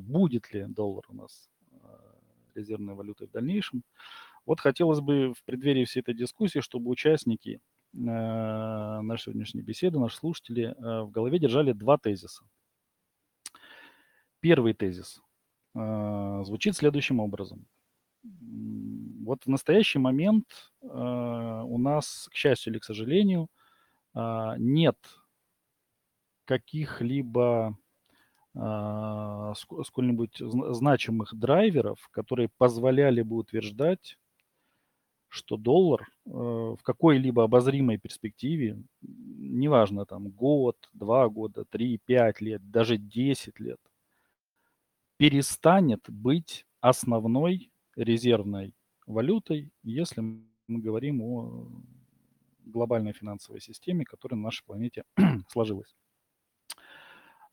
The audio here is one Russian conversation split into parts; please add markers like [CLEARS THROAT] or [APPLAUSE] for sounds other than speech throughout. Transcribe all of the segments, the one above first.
будет ли доллар у нас резервной валютой в дальнейшем. Вот хотелось бы в преддверии всей этой дискуссии, чтобы участники нашей сегодняшней беседы, наши слушатели в голове держали два тезиса. Первый тезис звучит следующим образом. Вот в настоящий момент у нас, к счастью или к сожалению, нет каких-либо сколь-нибудь значимых драйверов, которые позволяли бы утверждать, что доллар э, в какой-либо обозримой перспективе, неважно там год, два года, три, пять лет, даже десять лет, перестанет быть основной резервной валютой, если мы говорим о глобальной финансовой системе, которая на нашей планете [CLEARS THROAT] сложилась.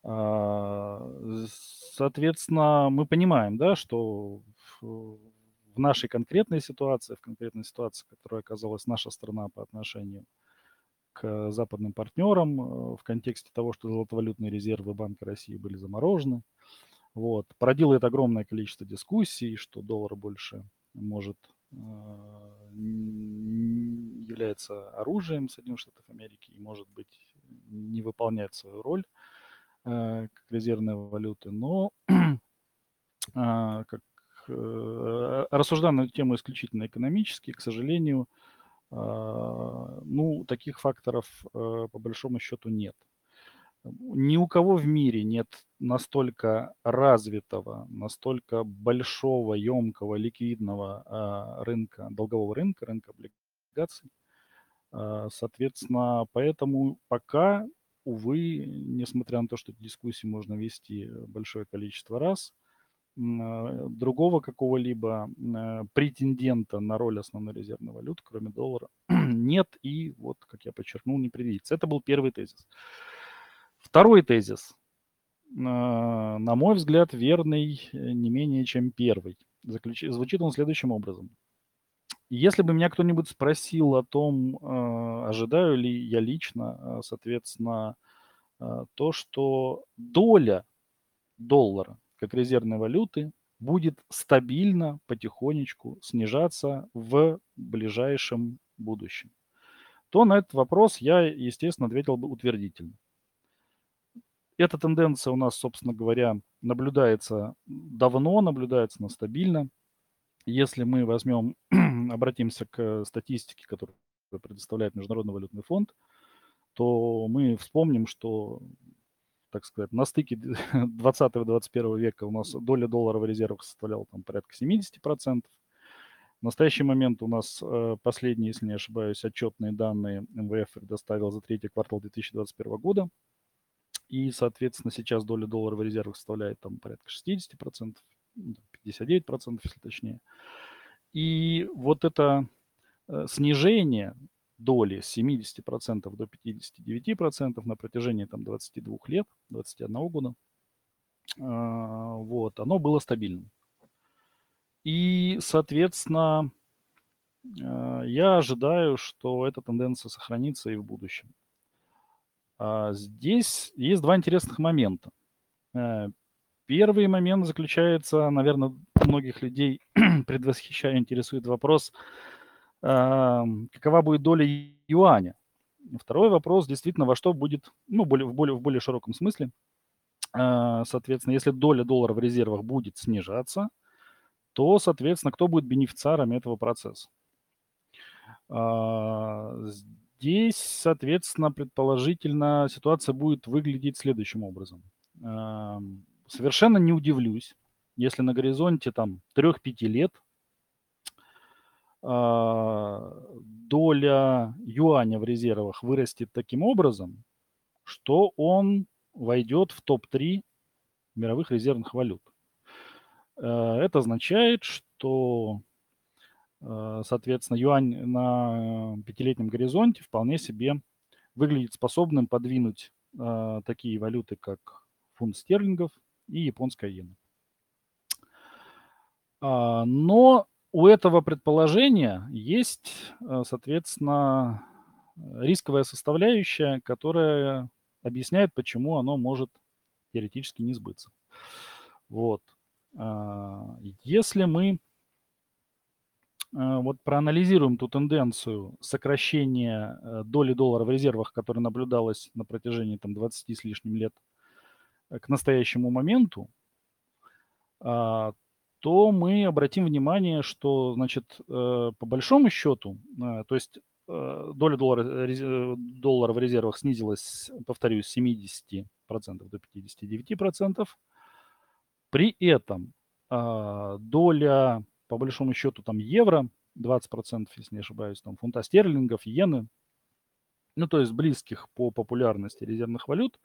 А, соответственно, мы понимаем, да, что в нашей конкретной ситуации, в конкретной ситуации, которая оказалась наша страна по отношению к западным партнерам, э, в контексте того, что золотовалютные резервы Банка России были заморожены, вот, породило это огромное количество дискуссий, что доллар больше может э, является оружием Соединенных Штатов Америки и может быть не выполняет свою роль как резервной валюты, но [CLEARS THROAT] а, как, э, рассуждая на эту тему исключительно экономически, к сожалению, а, ну, таких факторов э, по большому счету нет. Ни у кого в мире нет настолько развитого, настолько большого, емкого, ликвидного а, рынка, долгового рынка, рынка облигаций. Соответственно, поэтому пока увы, несмотря на то, что дискуссии можно вести большое количество раз, а, другого какого-либо а, претендента на роль основной резервной валюты, кроме доллара, [CLEARS THROAT] нет и, вот, как я подчеркнул, не предвидится. Это был первый тезис. Второй тезис, а, на мой взгляд, верный не менее чем первый. Звучит он следующим образом. Если бы меня кто-нибудь спросил о том, а, ожидаю ли я лично, а, соответственно, а, то, что доля доллара как резервной валюты будет стабильно, потихонечку снижаться в ближайшем будущем, то на этот вопрос я, естественно, ответил бы утвердительно. Эта тенденция у нас, собственно говоря, наблюдается давно, наблюдается она стабильно. Если мы возьмем, [CLEARS THROAT] обратимся к статистике, которую предоставляет Международный валютный фонд, то мы вспомним, что, так сказать, на стыке 20-21 [LAUGHS] века у нас доля доллара в резервах составляла там порядка 70%. В настоящий момент у нас э, последние, если не ошибаюсь, отчетные данные МВФ предоставил за третий квартал 2021 года. И, соответственно, сейчас доля доллара в резервах составляет там порядка 60%. 59%, если точнее. И вот это э, снижение доли с 70% до 59% на протяжении там, 22 лет, 21 года, а, вот, оно было стабильным. И, соответственно, э, я ожидаю, что эта тенденция сохранится и в будущем. А здесь есть два интересных момента. Первый момент заключается, наверное, многих людей [CLEARS THROAT] предвосхищая интересует вопрос, какова будет доля юаня. Второй вопрос действительно, во что будет, ну, в, более, в более широком смысле, э, соответственно, если доля доллара в резервах будет снижаться, то, соответственно, кто будет бенефициарами этого процесса? Э, здесь, соответственно, предположительно ситуация будет выглядеть следующим образом совершенно не удивлюсь, если на горизонте там 3-5 лет э, доля юаня в резервах вырастет таким образом, что он войдет в топ-3 мировых резервных валют. Э, это означает, что, э, соответственно, юань на пятилетнем горизонте вполне себе выглядит способным подвинуть э, такие валюты, как фунт стерлингов, и японская иена. А, но у этого предположения есть, э, соответственно, рисковая составляющая, которая объясняет, почему оно может теоретически не сбыться. Вот. А, если мы а, вот проанализируем ту тенденцию сокращения э, доли доллара в резервах, которая наблюдалась на протяжении там, 20 с лишним лет э, к настоящему моменту, а, то мы обратим внимание, что, значит, э, по большому счету, то есть доля доллара, доллара в резервах снизилась, повторюсь, с 70% до 59%. При этом доля по большому счету там евро, 20%, если не ошибаюсь, там фунта стерлингов, иены, ну, то есть близких по популярности резервных валют,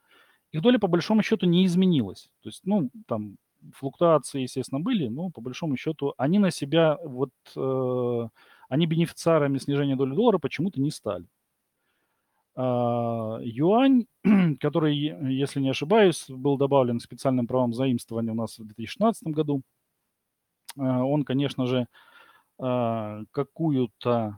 их доля по большому счету не изменилась. То есть, ну, там флуктуации, естественно, были, но по большому счету они на себя, вот, э, они бенефициарами снижения доли доллара почему-то не стали. А, юань, [CLEARS THROAT] который, если не ошибаюсь, был добавлен специальным правом заимствования у нас в 2016 году, а, он, конечно же, а, какую-то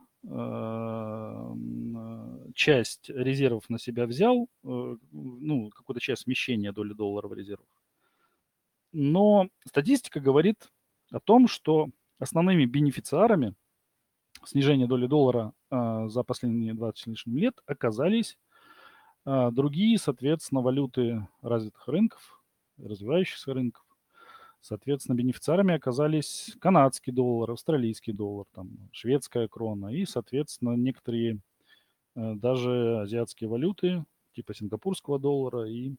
часть резервов на себя взял, э, ну, какую-то часть смещения доли доллара в резервах. Но статистика говорит о том, что основными бенефициарами снижения доли доллара за последние 20 с лишним лет оказались другие, соответственно, валюты развитых рынков, развивающихся рынков. Соответственно, бенефициарами оказались канадский доллар, австралийский доллар, там, шведская крона и, соответственно, некоторые э, даже азиатские валюты, типа сингапурского доллара и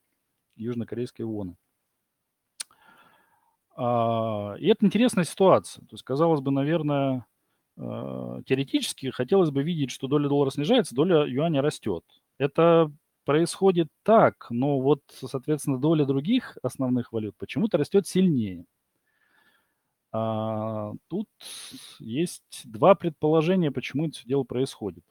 южнокорейской воны. А, и это интересная ситуация. То есть, казалось бы, наверное, э, теоретически хотелось бы видеть, что доля доллара снижается, доля юаня растет. Это происходит так, но вот, соответственно, доля других основных валют почему-то растет сильнее. А, тут есть два предположения, почему это все дело происходит.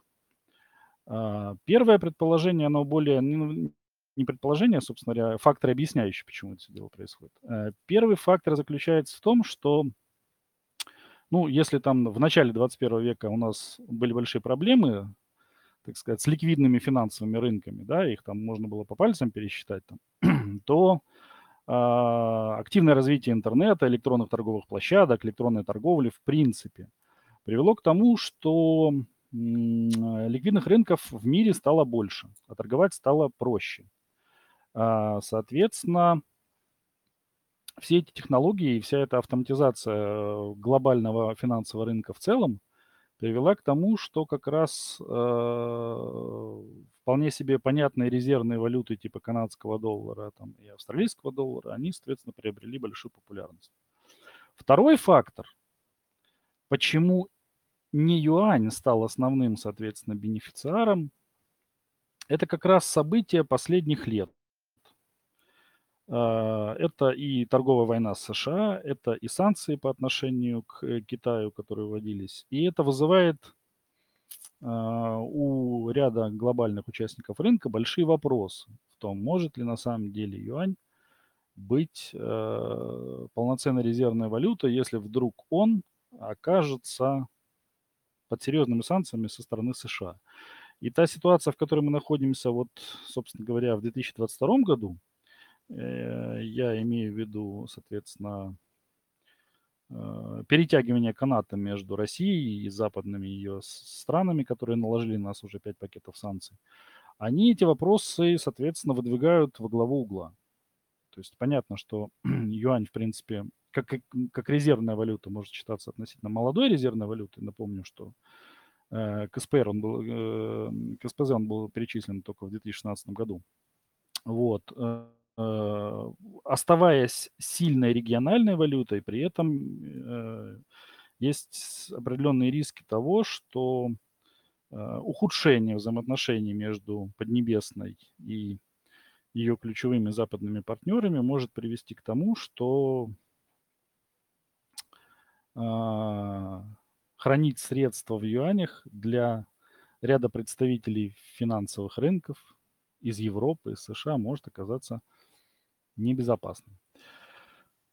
А, первое предположение, оно более, ну, не предположение, а, собственно говоря, фактор, объясняющий, почему это все дело происходит. А, первый фактор заключается в том, что, ну, если там в начале 21 века у нас были большие проблемы так сказать, с ликвидными финансовыми рынками, да, их там можно было по пальцам пересчитать, там, [CLEARS THROAT] то э, активное развитие интернета, электронных торговых площадок, электронной торговли в принципе привело к тому, что э, ликвидных рынков в мире стало больше, а торговать стало проще. Э, соответственно, все эти технологии и вся эта автоматизация глобального финансового рынка в целом – привела к тому, что как раз э, вполне себе понятные резервные валюты типа канадского доллара там, и австралийского доллара, они, соответственно, приобрели большую популярность. Второй фактор, почему не юань стал основным, соответственно, бенефициаром, это как раз события последних лет. А, это и торговая война с США, это и санкции по отношению к э, Китаю, которые вводились. И это вызывает а, у ряда глобальных участников рынка большие вопросы в том, может ли на самом деле юань быть э, полноценной резервной валютой, если вдруг он окажется под серьезными санкциями со стороны США. И та ситуация, в которой мы находимся, вот, собственно говоря, в 2022 году, я имею в виду, соответственно, э, перетягивание каната между Россией и западными ее странами, которые наложили на нас уже пять пакетов санкций, они эти вопросы, соответственно, выдвигают во главу угла. То есть понятно, что [CLEARS THROAT] юань, в принципе, как, как резервная валюта может считаться относительно молодой резервной валютой. Напомню, что э, КСПР он был, э, КСПЗ он был перечислен только в 2016 году. Вот. Э, оставаясь сильной региональной валютой, при этом э, есть определенные риски того, что э, ухудшение взаимоотношений между Поднебесной и ее ключевыми западными партнерами может привести к тому, что хранить средства в юанях для ряда представителей финансовых рынков из Европы, из США может оказаться небезопасным.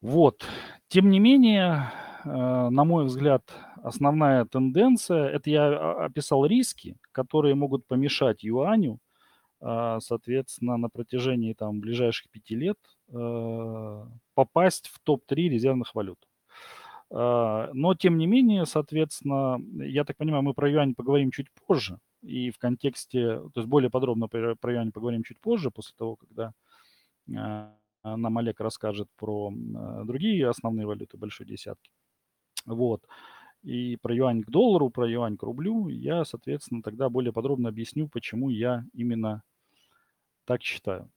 Вот. Тем не менее, э, на мой взгляд, основная тенденция, это я описал риски, которые могут помешать юаню соответственно, на протяжении там ближайших пяти лет попасть в топ-3 резервных валют. Но, тем не менее, соответственно, я так понимаю, мы про юань поговорим чуть позже, и в контексте, то есть более подробно про юань поговорим чуть позже, после того, когда нам Олег расскажет про другие основные валюты большой десятки. Вот. И про юань к доллару, про юань к рублю я, соответственно, тогда более подробно объясню, почему я именно так считаю.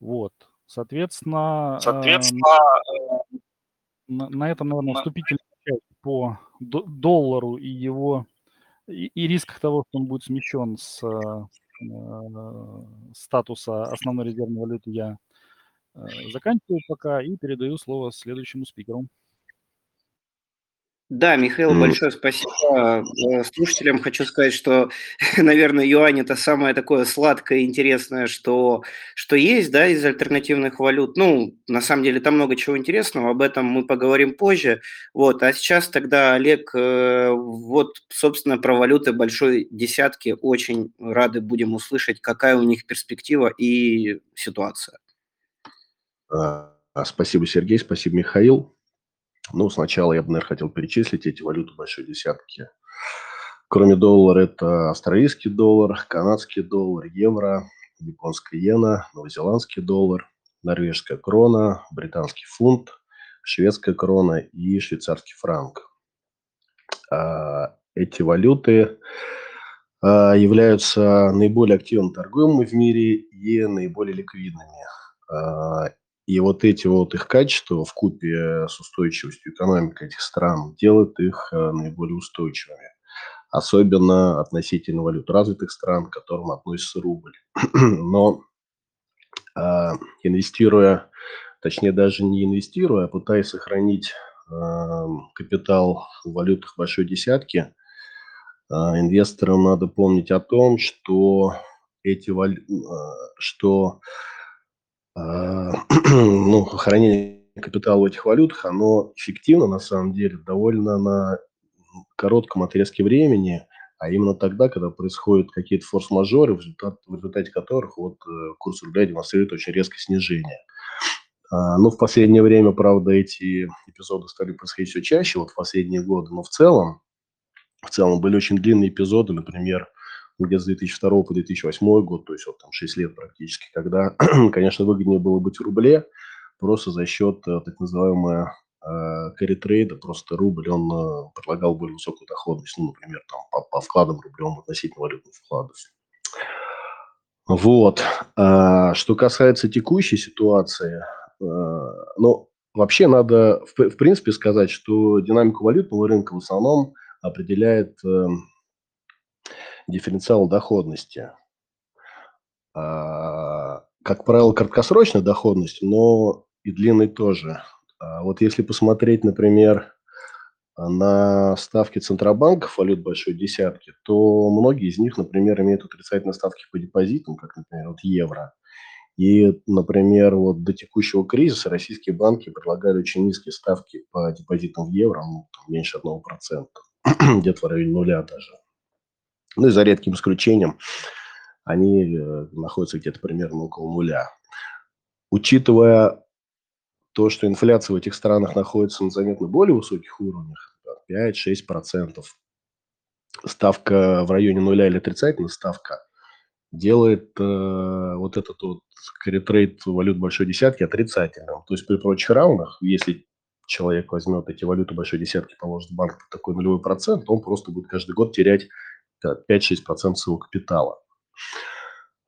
Вот. Соответственно, Соответственно э, на, на этом, наверное, вступительная часть по доллару и его и, и риск того, что он будет смещен с э, статуса основной резервной валюты, я заканчиваю пока и передаю слово следующему спикеру. Да, Михаил, большое спасибо. Э, слушателям хочу сказать, что, [LAUGHS] наверное, юань – это самое такое сладкое и интересное, что, что есть да, из альтернативных валют. Ну, на самом деле, там много чего интересного, об этом мы поговорим позже. Вот. А сейчас тогда, Олег, э, вот, собственно, про валюты большой десятки. Очень рады будем услышать, какая у них перспектива и ситуация. А, спасибо, Сергей, спасибо, Михаил. Ну, сначала я бы, наверное, хотел перечислить эти валюты большой десятки. Кроме доллара, это австралийский доллар, канадский доллар, евро, японская иена, новозеландский доллар, норвежская крона, британский фунт, шведская крона и швейцарский франк. А, эти валюты а, являются наиболее активно торгуемыми в мире и наиболее ликвидными. И вот эти вот их качества в купе с устойчивостью экономики этих стран делают их э, наиболее устойчивыми. Особенно относительно валют развитых стран, к которым относится рубль. [CLEARS THROAT] Но э, инвестируя, точнее даже не инвестируя, а пытаясь сохранить э, капитал в валютах большой десятки, э, инвесторам надо помнить о том, что эти валю... Э, что [CLEARS THROAT] ну, хранение капитала в этих валютах, оно эффективно на самом деле довольно на коротком отрезке времени, а именно тогда, когда происходят какие-то форс-мажоры, в, результат, в результате которых вот э, курс рубля демонстрирует очень резкое снижение. А, ну, в последнее время, правда, эти эпизоды стали происходить все чаще, вот в последние годы, но в целом, в целом были очень длинные эпизоды, например, где-то с 2002 по 2008 год, то есть вот там 6 лет практически, когда, [CLEARS THROAT] конечно, выгоднее было быть в рубле, просто за счет э, так называемого carry трейда, просто рубль, он э, предлагал более высокую доходность, ну, например, там по, по вкладам рублем относительно валютных вкладов. Вот. А, что касается текущей ситуации, ну, вообще надо, в, в принципе, сказать, что динамику валютного рынка в основном определяет эм, дифференциал доходности. А, как правило, краткосрочная доходность, но и длинной тоже. А вот если посмотреть, например, на ставки центробанков валют большой десятки, то многие из них, например, имеют отрицательные ставки по депозитам, как, например, вот евро. И, например, вот до текущего кризиса российские банки предлагали очень низкие ставки по депозитам в евро, ну, там, меньше 1%, [CLEARS THROAT] где-то в районе нуля даже. Ну и за редким исключением они э, находятся где-то примерно около нуля. Учитывая то, что инфляция в этих странах находится на заметно более высоких уровнях, 5-6%, ставка в районе нуля или отрицательная ставка делает э, вот этот вот ретрейд валют большой десятки отрицательным. То есть при прочих равных, если человек возьмет эти валюты большой десятки, положит в банк такой нулевой процент, он просто будет каждый год терять 5-6% своего капитала.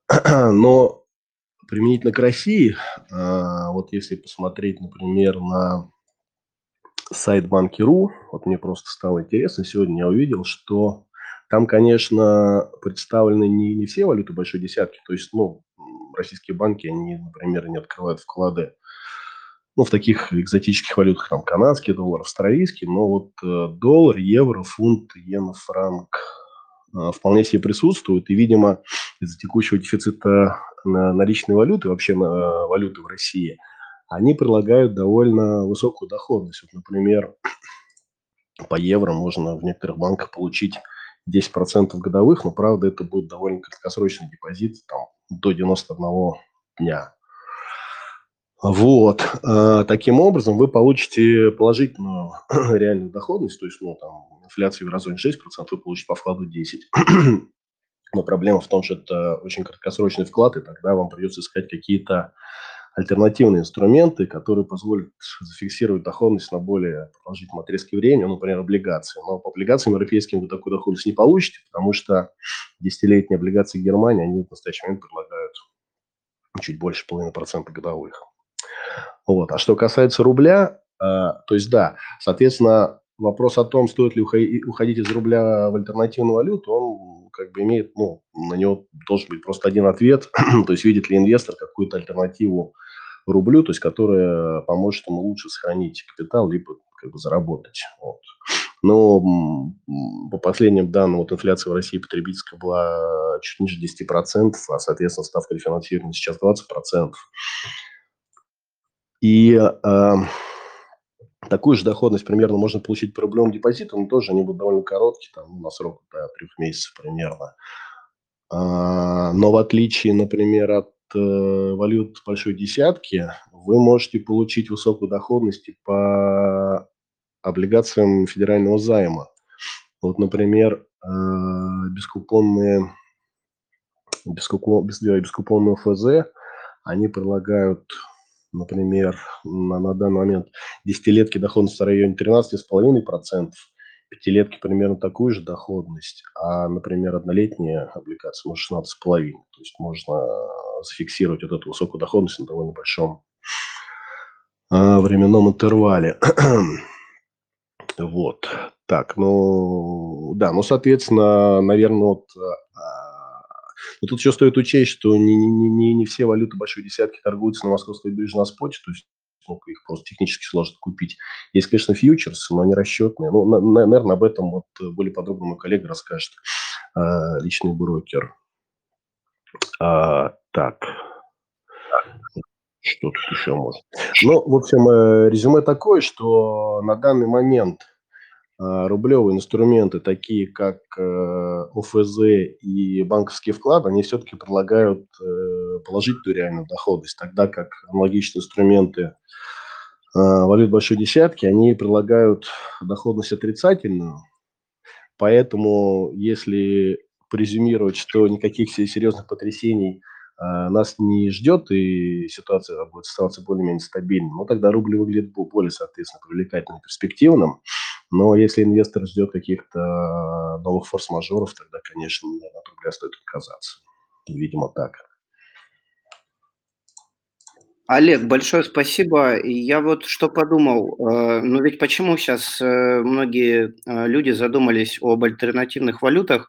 [CLEARS THROAT] Но применительно к России, а, вот если посмотреть, например, на сайт Банки.ру, вот мне просто стало интересно, сегодня я увидел, что там, конечно, представлены не, не все валюты большой десятки, то есть, ну, российские банки, они, например, не открывают вклады ну, в таких экзотических валютах, там, канадский доллар, австралийский, но вот э, доллар, евро, фунт, иена, франк, вполне себе присутствуют. И, видимо, из-за текущего дефицита наличной валюты, вообще на а, валюты в России, они предлагают довольно высокую доходность. Вот, например, по евро можно в некоторых банках получить 10% годовых, но, правда, это будет довольно краткосрочный депозит, там, до 91 дня. Вот. Э, таким образом, вы получите положительную [CLEARS THROAT] реальную доходность, то есть, ну, там, инфляция в еврозоне 6%, вы получите по вкладу 10%. [CLEARS THROAT] Но проблема в том, что это очень краткосрочный вклад, и тогда вам придется искать какие-то альтернативные инструменты, которые позволят зафиксировать доходность на более продолжительном отрезке времени, ну, например, облигации. Но по облигациям европейским вы такую доходность не получите, потому что десятилетние облигации Германии, они в настоящий момент предлагают чуть больше половины процента годовых. Вот. А что касается рубля, э, то есть да, соответственно, вопрос о том, стоит ли уходить из рубля в альтернативную валюту, он как бы имеет, ну, на него должен быть просто один ответ, [CLEARS THROAT] то есть видит ли инвестор какую-то альтернативу рублю, то есть которая поможет ему лучше сохранить капитал, либо как бы заработать. Вот. Но по последним данным, вот инфляция в России потребительская была чуть ниже 10%, а, соответственно, ставка рефинансирования сейчас 20%. И э, такую же доходность примерно можно получить по рублевым депозитам, но тоже они будут довольно короткие, там, на срок до трех месяцев примерно. А, но в отличие, например, от э, валют большой десятки, вы можете получить высокую доходность по облигациям федерального займа. Вот, например, э, бескупонные, бескупон, бескупонные ФЗ, они предлагают например, на, на данный момент десятилетки доходность в районе 13,5%, пятилетки примерно такую же доходность, а, например, однолетняя облигация, может, 16,5%. То есть можно зафиксировать вот эту высокую доходность на довольно большом а, временном интервале. [CLEARS THROAT] вот. Так, ну, да, ну, соответственно, наверное, вот а, но тут еще стоит учесть, что не, не, не, не все валюты большой десятки торгуются на московской бирже на споте, то есть ну, их просто технически сложно купить. Есть, конечно, фьючерсы, но они расчетные. Ну, на, на, наверное, об этом вот более подробно мой коллега расскажет, а, личный брокер. А, так, что тут еще может? Ну, в общем, э, резюме такое, что на данный момент – рублевые инструменты, такие как э, ОФЗ и банковские вклады, они все-таки предлагают э, положительную реальную доходность, тогда как аналогичные инструменты а, валют большой десятки, они предлагают доходность отрицательную. Поэтому, если презюмировать, что никаких серьезных потрясений – а, нас не ждет, и ситуация будет оставаться более-менее стабильной, но тогда рубль выглядит более, соответственно, привлекательным, перспективным. Но если инвестор ждет каких-то новых форс-мажоров, тогда, конечно, от рубля стоит отказаться. Видимо, так. Олег, большое спасибо. Я вот что подумал, э, ну ведь почему сейчас э, многие э, люди задумались об альтернативных валютах,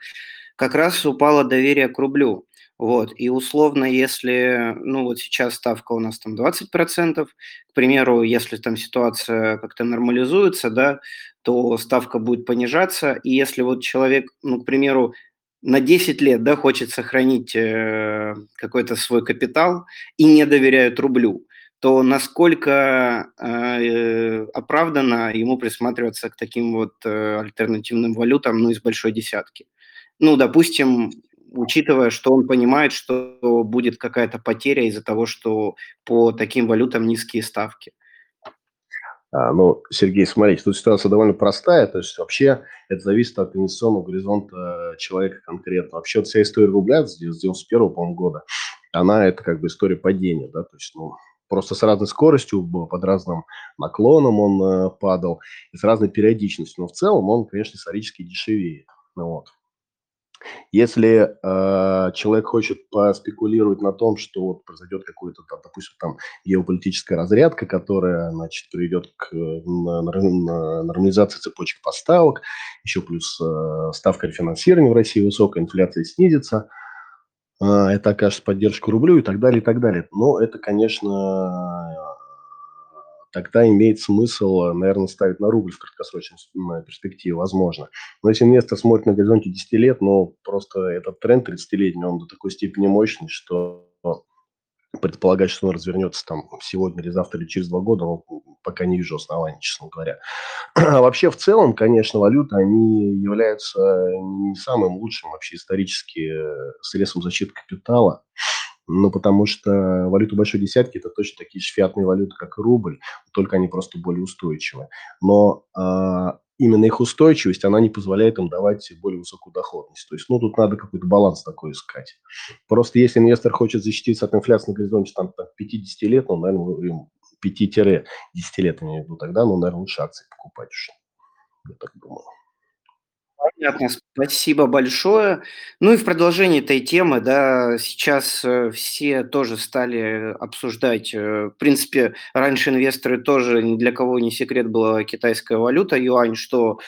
как раз упало доверие к рублю. Вот, и условно, если, ну вот сейчас ставка у нас там 20%, к примеру, если там ситуация как-то нормализуется, да, то ставка будет понижаться, и если вот человек, ну, к примеру, на 10 лет, да, хочет сохранить э, какой-то свой капитал и не доверяет рублю, то насколько э, оправданно ему присматриваться к таким вот э, альтернативным валютам, ну, из большой десятки. Ну, допустим, учитывая, что он понимает, что будет какая-то потеря из-за того, что по таким валютам низкие ставки. А, ну, Сергей, смотрите, тут ситуация довольно простая, то есть вообще это зависит от инвестиционного горизонта человека конкретно. Вообще вся история рубля с 91 по года, она это как бы история падения, да, то есть, ну, просто с разной скоростью, под разным наклоном он э, падал, и с разной периодичностью, но в целом он, конечно, исторически дешевеет. Ну, вот. Если э, человек хочет поспекулировать на том, что вот произойдет какой-то, там, допустим, там геополитическая разрядка, которая, значит, приведет к нормализации цепочек поставок, еще плюс э, ставка рефинансирования в России высокая, инфляция снизится, э, это окажет поддержку рублю и так далее, и так далее. Но это, конечно, тогда имеет смысл, наверное, ставить на рубль в краткосрочной перспективе, возможно. Но если инвестор смотрит на горизонте 10 лет, ну, просто этот тренд 30-летний, он до такой степени мощный, что предполагать, что он развернется там сегодня или завтра или через два года, ну, пока не вижу оснований, честно говоря. [CLEARS THROAT] А вообще, в целом, конечно, валюты, они являются не самым лучшим вообще исторически э, средством защиты капитала. Ну, потому что валюта большой десятки – это точно такие же фиатные валюты, как и рубль, только они просто более устойчивы. Но а, именно их устойчивость, она не позволяет им давать более высокую доходность. То есть, ну, тут надо какой-то баланс такой искать. Просто если инвестор хочет защититься от инфляции на горизонте там, 50 лет, ну, наверное, 5-10 лет, имею в виду, тогда, ну, наверное, лучше акции покупать уже. Я так думаю. Понятно, спасибо большое. Ну и в продолжении этой темы, да, сейчас э, все тоже стали обсуждать, э, в принципе, раньше инвесторы тоже, ни для кого не секрет была китайская валюта, юань, что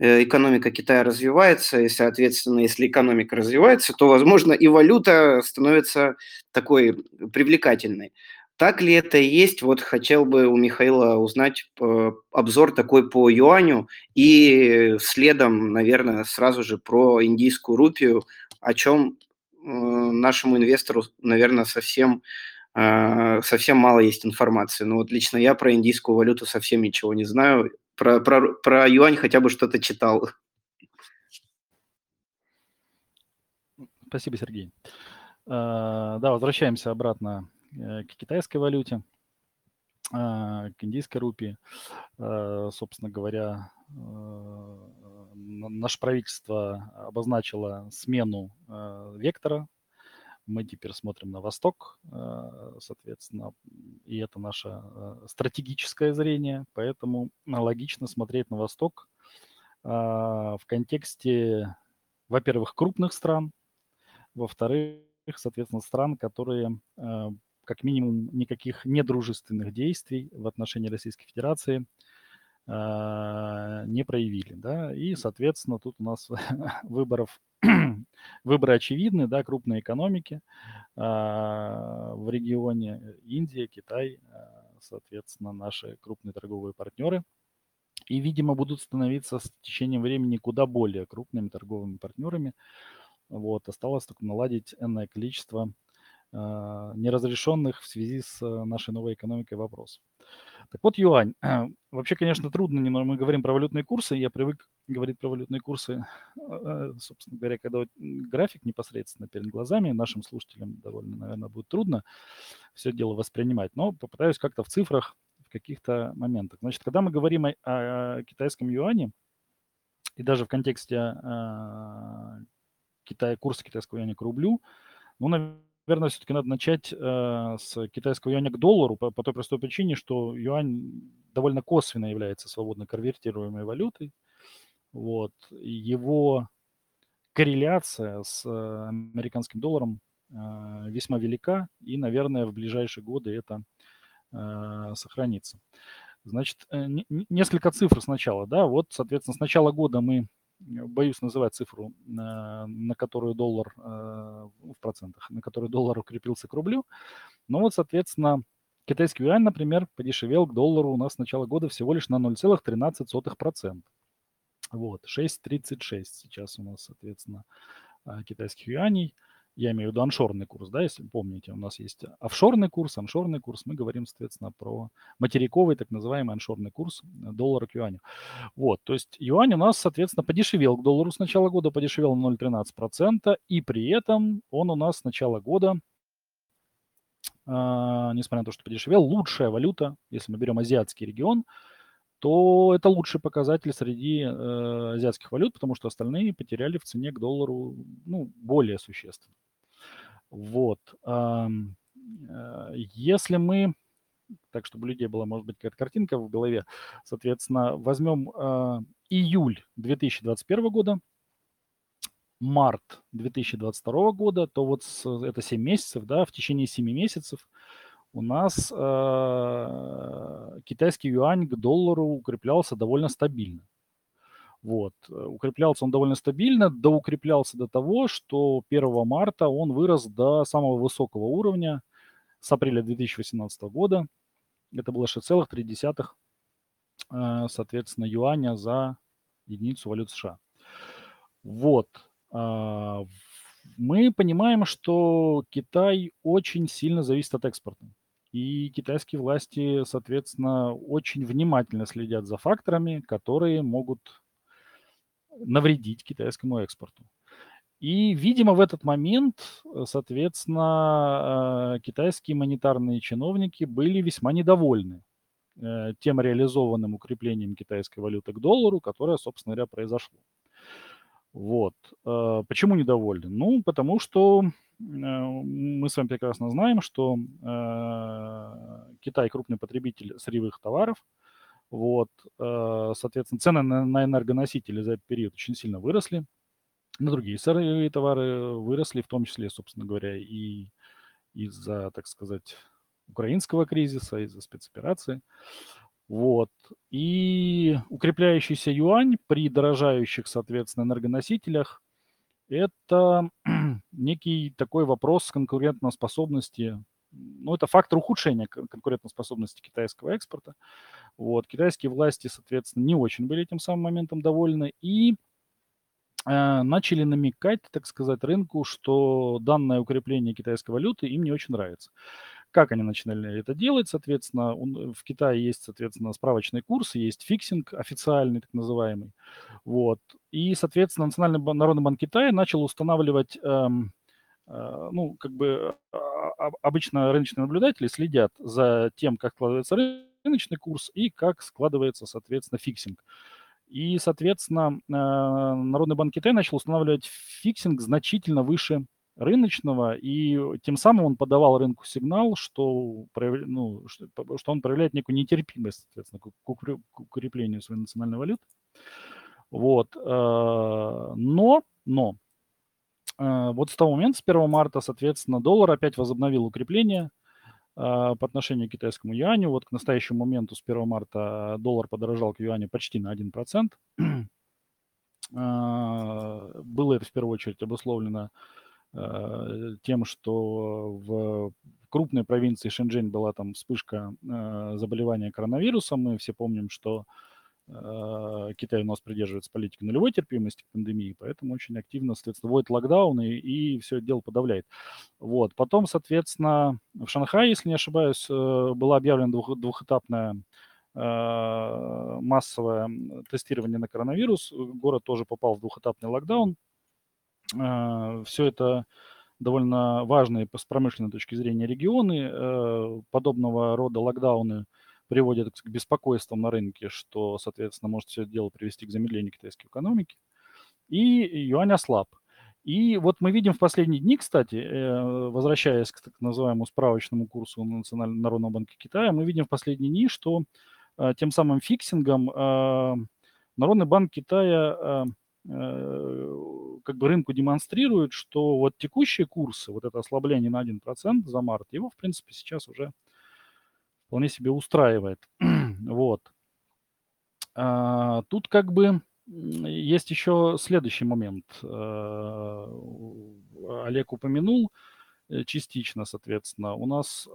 э, экономика Китая развивается, и, соответственно, если экономика развивается, то, возможно, и валюта становится такой привлекательной. Так ли это и есть? Вот хотел бы у Михаила узнать э, обзор такой по юаню и следом, наверное, сразу же про индийскую рупию, о чем э, нашему инвестору, наверное, совсем, э, совсем мало есть информации. Но вот лично я про индийскую валюту совсем ничего не знаю. Про, про, про юань хотя бы что-то читал. Спасибо, Сергей. Да, возвращаемся обратно Э, к китайской валюте, а, к индийской рупии. Э, собственно говоря, э, наше правительство обозначило смену вектора. Мы теперь смотрим на восток, соответственно, и это наше стратегическое зрение, поэтому логично смотреть на восток в контексте, во-первых, крупных стран, во-вторых, соответственно, стран, которые как минимум никаких недружественных действий в отношении Российской Федерации а, не проявили, да, и, соответственно, тут у нас [LAUGHS] выборов, [CLEARS THROAT] выборы очевидны, да, крупные экономики а, в регионе Индия, Китай, а, соответственно, наши крупные торговые партнеры, и, видимо, будут становиться с течением времени куда более крупными торговыми партнерами. Вот, осталось только наладить энное количество неразрешенных в связи с э, нашей новой экономикой вопросов. Так вот, юань. Вообще, конечно, трудно, но мы говорим про валютные курсы. Я привык говорить про валютные курсы, э, собственно говоря, когда график непосредственно перед глазами. Нашим слушателям довольно, наверное, будет трудно все дело воспринимать. Но попытаюсь как-то в цифрах, в каких-то моментах. Значит, когда мы говорим о, о китайском юане, и даже в контексте э, Китая, курса китайского юаня к рублю, ну, наверное, наверное, все-таки надо начать э, с китайского юаня к доллару по, по той простой причине, что юань довольно косвенно является свободно конвертируемой валютой. Вот. Его корреляция с э, американским долларом э, весьма велика, и, наверное, в ближайшие годы это э, сохранится. Значит, э, несколько цифр сначала, да, вот, соответственно, с начала года мы боюсь называть цифру, на которую доллар э, в процентах, на которую доллар укрепился к рублю. Но вот, соответственно, китайский юань, например, подешевел к доллару у нас с начала года всего лишь на 0,13%. Вот, 6,36 сейчас у нас, соответственно, э, китайских юаней – я имею в виду аншорный курс, да, если помните, у нас есть офшорный курс, аншорный курс, мы говорим, соответственно, про материковый, так называемый аншорный курс э, доллара к юаню. Вот, то есть юань у нас, соответственно, подешевел к доллару с начала года, подешевел на 0,13%, и при этом он у нас с начала года, э, несмотря на то, что подешевел, лучшая валюта, если мы берем азиатский регион, то это лучший показатель среди э, азиатских валют, потому что остальные потеряли в цене к доллару ну, более существенно. Вот. Э, если мы, так чтобы у людей была, может быть, какая-то картинка в голове, соответственно, возьмем э, июль 2021 года, март 2022 года, то вот с, это 7 месяцев, да, в течение 7 месяцев у нас э, китайский юань к доллару укреплялся довольно стабильно. Вот. Укреплялся он довольно стабильно, да укреплялся до того, что 1 марта он вырос до самого высокого уровня с апреля 2018 года. Это было 6,3, э, соответственно, юаня за единицу валют США. Вот. Э, мы понимаем, что Китай очень сильно зависит от экспорта. И китайские власти, соответственно, очень внимательно следят за факторами, которые могут навредить китайскому экспорту. И, видимо, в этот момент, соответственно, китайские монетарные чиновники были весьма недовольны тем реализованным укреплением китайской валюты к доллару, которое, собственно говоря, произошло. Вот. Почему недовольны? Ну, потому что мы с вами прекрасно знаем, что Китай крупный потребитель сырьевых товаров, вот, соответственно, цены на энергоносители за этот период очень сильно выросли, на другие сырые товары выросли, в том числе, собственно говоря, и из-за, так сказать, украинского кризиса, из-за спецоперации. Вот. И укрепляющийся юань при дорожающих, соответственно, энергоносителях – это [CLEARS THROAT] некий такой вопрос конкурентоспособности. Ну, это фактор ухудшения конкурентоспособности китайского экспорта. Вот. Китайские власти, соответственно, не очень были этим самым моментом довольны. И Э, начали намекать, так сказать, рынку, что данное укрепление китайской валюты им не очень нравится. Как они начинали это делать? Соответственно, в Китае есть, соответственно, справочный курс, есть фиксинг официальный, так называемый. Вот. И, соответственно, Национальный народный банк Китая начал устанавливать, эм, ну, как бы а, обычно рыночные наблюдатели следят за тем, как складывается рыночный курс и как складывается, соответственно, фиксинг. И, соответственно, э, Народный банк Китая начал устанавливать фиксинг значительно выше рыночного, и тем самым он подавал рынку сигнал, что, ну, что, он проявляет некую нетерпимость, соответственно, к укреплению своей национальной валюты. Вот. Э, но, но, э, вот с того момента, с 1 марта, соответственно, доллар опять возобновил укрепление – а, по отношению к китайскому юаню. Вот к настоящему моменту с 1 марта доллар подорожал к юаню почти на 1%. [CLEARS THROAT] А, было это в первую очередь обусловлено а, тем, что в крупной провинции Шэньчжэнь была там вспышка заболевания коронавирусом. Мы все помним, что Китай у нас придерживается политики нулевой терпимости к пандемии, поэтому очень активно, соответственно, вводит локдауны и все это дело подавляет. Вот. Потом, соответственно, в Шанхае, если не ошибаюсь, э, было объявлено двух, двухэтапное э, массовое тестирование на коронавирус. Город тоже попал в двухэтапный локдаун. Все это довольно важные с промышленной точки зрения регионы. Подобного рода локдауны – приводит к беспокойствам на рынке, что, соответственно, может все это дело привести к замедлению китайской экономики. И юань ослаб. И вот мы видим в последние дни, кстати, э, возвращаясь к так называемому справочному курсу Национального народного банка Китая, мы видим в последние дни, что э, тем самым фиксингом э, Народный банк Китая как бы рынку демонстрирует, что вот текущие курсы, вот это ослабление на 1% за март, его, в принципе, сейчас уже вполне себе устраивает. [CLEARS THROAT] вот. А, тут как бы есть еще следующий момент. А, Олег упомянул э, частично, соответственно. У нас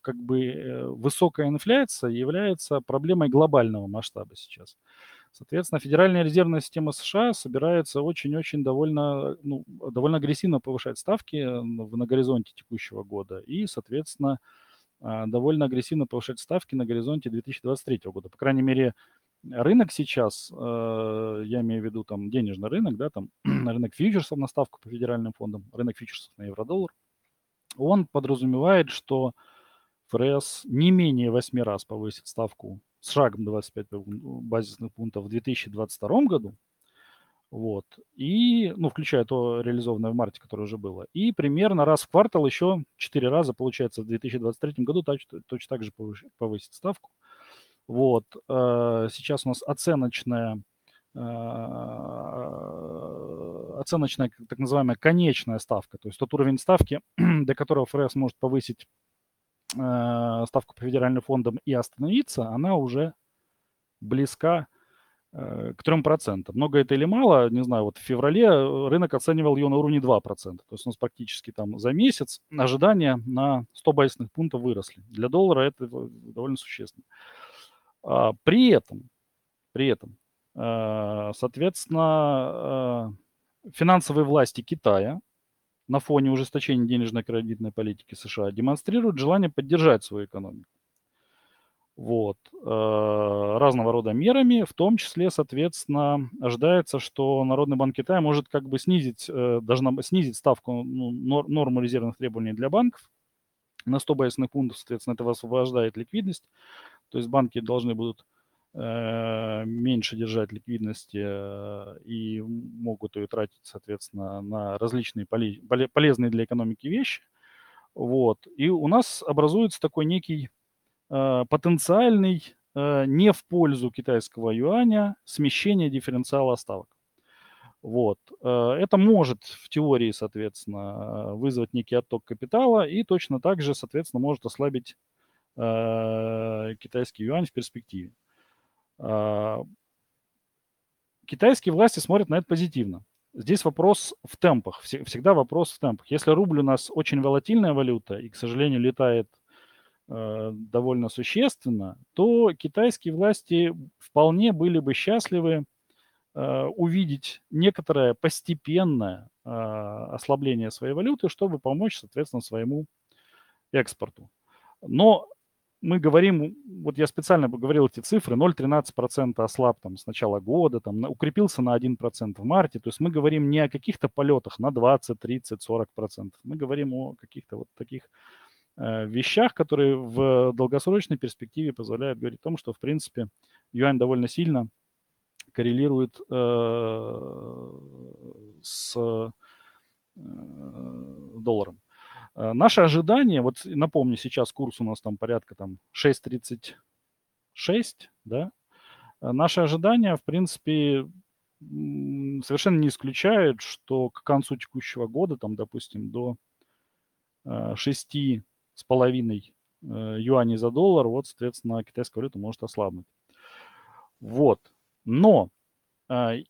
как бы э, высокая инфляция является проблемой глобального масштаба сейчас. Соответственно, Федеральная резервная система США собирается очень-очень довольно, ну, довольно агрессивно повышать ставки на горизонте текущего года. И, соответственно, довольно агрессивно повышать ставки на горизонте 2023 года. По крайней мере, рынок сейчас, э, я имею в виду там денежный рынок, да, там [CLEARS THROAT] рынок фьючерсов на ставку по федеральным фондам, рынок фьючерсов на евро-доллар, он подразумевает, что ФРС не менее 8 раз повысит ставку с шагом 25 базисных пунктов в 2022 году, вот. И, ну, включая то реализованное в марте, которое уже было. И примерно раз в квартал еще 4 раза, получается, в 2023 году точно, точно так же повысить ставку. Вот. Э, сейчас у нас оценочная, э, оценочная, так называемая конечная ставка, то есть тот уровень ставки, [CLEARS THROAT] до которого ФРС может повысить э, ставку по федеральным фондам и остановиться, она уже близка к 3%. Много это или мало, не знаю, вот в феврале э, рынок оценивал ее на уровне 2%. То есть у нас практически там за месяц ожидания на 100 базисных пунктов выросли. Для доллара это довольно существенно. А, при этом, при этом, э, соответственно, э, финансовые власти Китая на фоне ужесточения денежно-кредитной политики США демонстрируют желание поддержать свою экономику. Вот, э, разного рода мерами, в том числе, соответственно, ожидается, что Народный банк Китая может как бы снизить, э, должна снизить ставку, ну, норму резервных требований для банков на 100 базисных пунктов, соответственно, это освобождает ликвидность, то есть банки должны будут э, меньше держать ликвидности и могут ее тратить, соответственно, на различные полезные для экономики вещи. Вот. И у нас образуется такой некий потенциальный э, не в пользу китайского юаня смещение дифференциала ставок. Вот. Э, это может в теории, соответственно, вызвать некий отток капитала и точно так же, соответственно, может ослабить китайский юань в перспективе. Китайские власти смотрят на это позитивно. Здесь вопрос в темпах, всегда вопрос в темпах. Если рубль у нас очень волатильная валюта и, к сожалению, летает Э, довольно существенно, то китайские власти вполне были бы счастливы э, увидеть некоторое постепенное э, ослабление своей валюты, чтобы помочь, соответственно, своему экспорту. Но мы говорим, вот я специально говорил эти цифры, 0,13% ослаб там с начала года, там укрепился на 1% в марте, то есть мы говорим не о каких-то полетах на 20, 30, 40%, мы говорим о каких-то вот таких Э, вещах, которые в долгосрочной перспективе позволяют говорить о том, что, в принципе, юань довольно сильно коррелирует э, с э, долларом. Э, наше ожидание, вот напомню, сейчас курс у нас там порядка там 6.36, да, э, Наше ожидание, в принципе, совершенно не исключают, что к концу текущего года, там, допустим, до 6 с половиной э, юаней за доллар, вот, соответственно, китайская валюта может ослабнуть. Вот. Но э,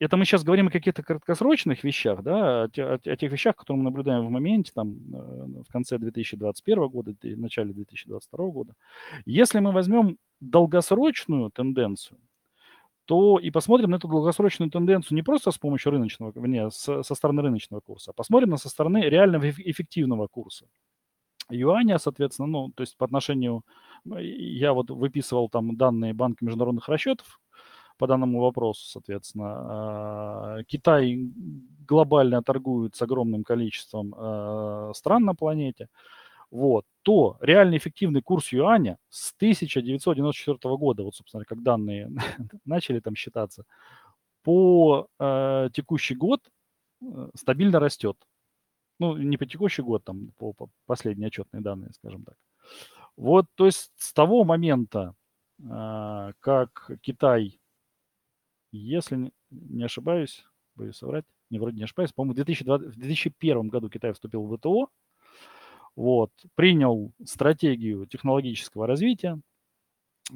это мы сейчас говорим о каких-то краткосрочных вещах, да, о, тех вещах, которые мы наблюдаем в моменте, там, э, в конце 2021 года, в начале 2022 года. Если мы возьмем долгосрочную тенденцию, то и посмотрим на эту долгосрочную тенденцию не просто с помощью рыночного, не, со, со стороны рыночного курса, а посмотрим на со стороны реального эффективного курса юаня, соответственно, ну, то есть по отношению, я вот выписывал там данные Банка международных расчетов по данному вопросу, соответственно. А, Китай глобально торгует с огромным количеством а, стран на планете, вот, то реальный эффективный курс юаня с 1994 года, вот, собственно, как данные [LAUGHS] начали там считаться, по э, текущий год э, стабильно растет. Ну, не по текущий год, там, по, по последние отчетные данные, скажем так. Вот, то есть с того момента, э, как Китай, если не, ошибаюсь, боюсь соврать, не вроде не ошибаюсь, по-моему, в, 2020, в 2001 году Китай вступил в ВТО, вот, принял стратегию технологического развития,